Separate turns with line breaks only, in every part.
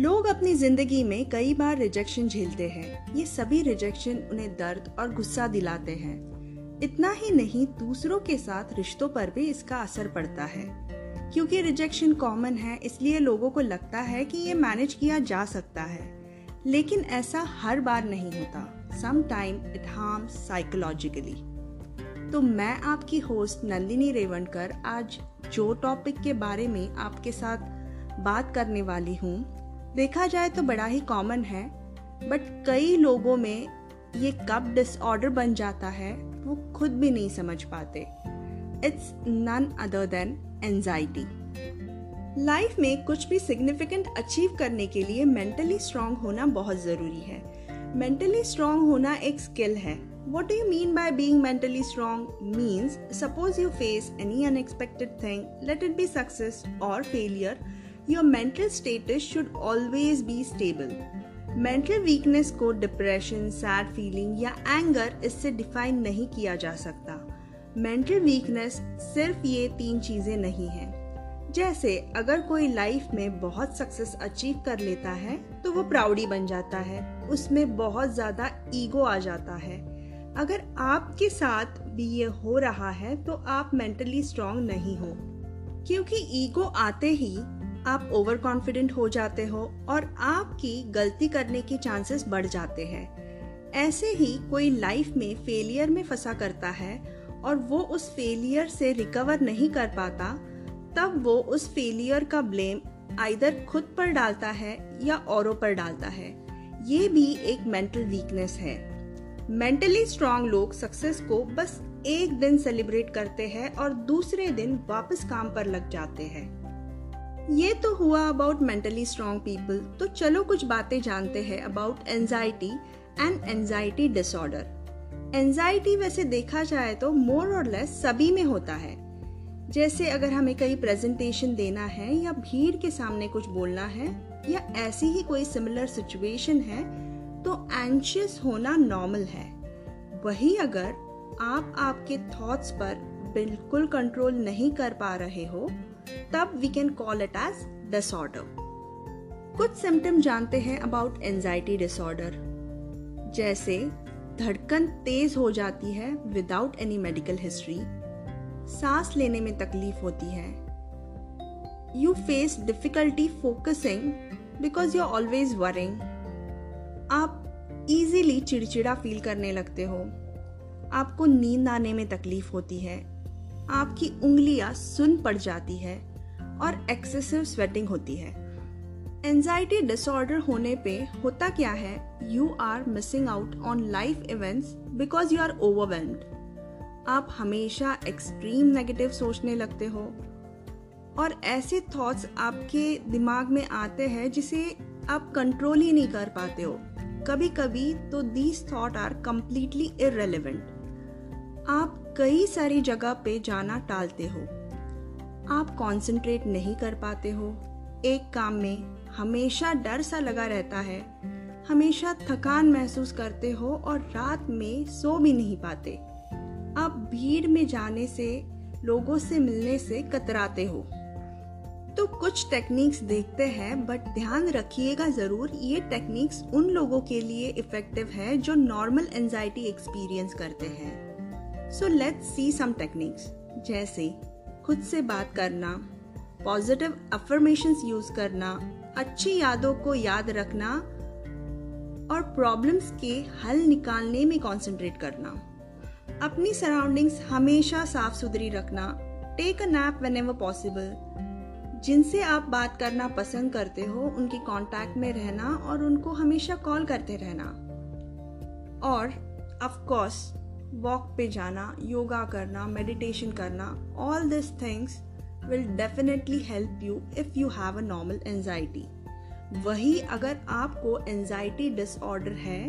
लोग अपनी ज़िंदगी में कई बार रिजेक्शन झेलते हैं। ये सभी रिजेक्शन उन्हें दर्द और गुस्सा दिलाते हैं। इतना ही नहीं, दूसरों के साथ रिश्तों पर भी इसका असर पड़ता है। क्योंकि रिजेक्शन कॉमन है, इसलिए लोगों को लगता है कि ये मैनेज किया जा सकता है। लेकिन ऐसा हर बार नहीं होता। Some time it harm psychologically तो मैं आपकी होस्ट नंदिनी रेवणकर आज जो टॉपिक के बारे में आपके साथ बात करने वाली हूँ देखा जाए तो बड़ा ही कॉमन है बट कई लोगों में ये कब डिसऑर्डर बन जाता है वो खुद भी नहीं समझ पाते। It's none other than anxiety life में कुछ भी सिग्निफिकेंट अचीव करने के लिए मेंटली स्ट्रांग होना बहुत ज़रूरी है। मेंटली स्ट्रांग होना एक स्किल है। What do you mean by being mentally strong? Means suppose you face any unexpected thing, let it be success or failure, your mental status should always be stable. Mental weakness को depression sad feeling या anger इससे define नहीं किया जा सकता। Mental weakness सिर्फ़ ये तीन चीज़ें नहीं है। जैसे, अगर कोई लाइफ में बहुत सक्सेस अचीव कर लेता है तो वो प्राउडी बन जाता है। उसमें बहुत ज़्यादा ईगो आ जाता है। अगर आपके साथ भी ये हो रहा है तो आप मेंटली स्ट्रांग नहीं हो। क्योंकि ईगो आते ही आप ओवर कॉन्फिडेंट हो जाते हो और आपकी गलती करने के चांसेस बढ़ जाते हैं। ऐसे ही कोई लाइफ में फेलियर में फंसा करता है और वो उस फेलियर से रिकवर नहीं कर पाता, तब वो उस फेलियर का ब्लेम आइदर खुद पर डालता है या औरों पर डालता है। ये भी एक मेंटल वीकनेस है। मेंटली स्ट्रांग लोग सक्सेस को बस एक दिन सेलिब्रेट करते हैं और दूसरे दिन वापस काम पर लग जाते हैं। ये तो हुआ अबाउट मेंटली स्ट्रॉन्ग पीपल तो चलो कुछ बातें जानते हैं about anxiety and anxiety disorder anxiety वैसे देखा जाए तो मोर और लेस सभी में होता है. जैसे अगर हमें कहीं प्रेजेंटेशन देना है या भीड़ के सामने कुछ बोलना है या ऐसी ही कोई सिमिलर सिचुएशन है तो एंशियस होना नॉर्मल है. वही अगर आप आपके थॉट्स पर बिल्कुल कंट्रोल नहीं कर पा रहे हो तब we can call it as disorder कुछ सिम्टम जानते हैं अबाउट एंजाइटी डिसऑर्डर जैसे, धड़कन तेज हो जाती है विदाउट एनी मेडिकल हिस्ट्री सांस लेने में तकलीफ़ होती है. You face difficulty focusing because you always worrying आप इजीली चिड़चिड़ा फील करने लगते हो. आपको नींद आने में तकलीफ़ होती है. आपकी उंगलियाँ सुन पड़ जाती है और एक्सेसिव स्वेटिंग होती है। एंजाइटी डिसऑर्डर होने पे होता क्या है? You are missing out on life events because you are overwhelmed आप हमेशा एक्सट्रीम नेगेटिव सोचने लगते हो। और ऐसे थॉट्स आपके दिमाग में आते हैं जिसे आप कंट्रोल ही नहीं कर पाते हो। कभी कभी तो these thought are completely irrelevant आप कई सारी जगह पे जाना टालते हो। आप कंसंट्रेट नहीं कर पाते हो। एक काम में हमेशा डर सा लगा रहता है। हमेशा थकान महसूस करते हो और रात में सो भी नहीं पाते। आप भीड़ में जाने से, लोगों से मिलने से कतराते हो। तो कुछ टेक्निक्स देखते हैं बट ध्यान रखिएगा ज़रूर, ये टेक्निक्स उन लोगों के लिए इफ़ेक्टिव है जो नॉर्मल एंजाइटी एक्सपीरियंस करते हैं। So let's see some techniques जैसे खुद से बात करना पॉजिटिव अफर्मेशन यूज़ करना, अच्छी यादों को याद रखना और प्रॉब्लम्स के हल निकालने में कंसंट्रेट करना। अपनी सराउंडिंग्स हमेशा साफ़ सुथरी रखना। Take a nap whenever possible जिनसे आप बात करना पसंद करते हो, उनके कांटेक्ट में रहना और उनको हमेशा कॉल करते रहना। और ऑफ़ कोर्स वॉक पे जाना योगा करना मेडिटेशन करना all this things will definitely help you if you have a normal anxiety वही अगर आपको एंजाइटी डिसऑर्डर है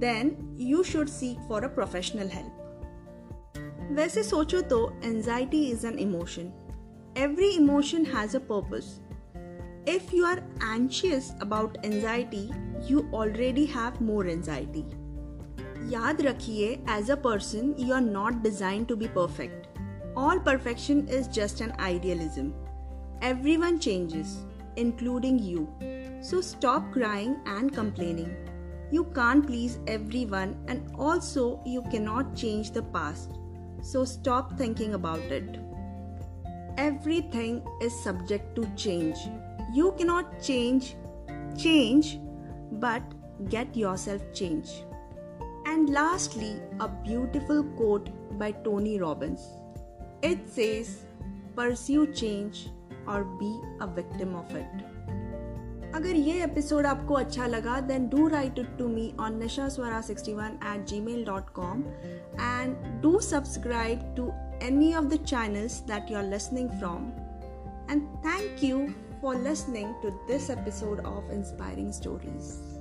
then you should seek for a professional help वैसे सोचो तो anxiety is an emotion every emotion has a purpose if you are anxious about anxiety, you already have more anxiety. याद रखिए as a person you are not design to be perfect all perfection is just an idealism everyone changes including you So stop crying and complaining. You can't please everyone, and also you cannot change the past. So stop thinking about it. Everything is subject to change. You cannot change change, but get yourself change. And lastly, a beautiful quote by Tony Robbins. It says, Pursue change or be a victim of it. अगर ये episode आपको अच्छा लगा then do write it to me on नशा स्वरा sixty one at Gmail dot com and do subscribe to any of the channels that you're listening from. And thank you for listening to this episode of Inspiring Stories.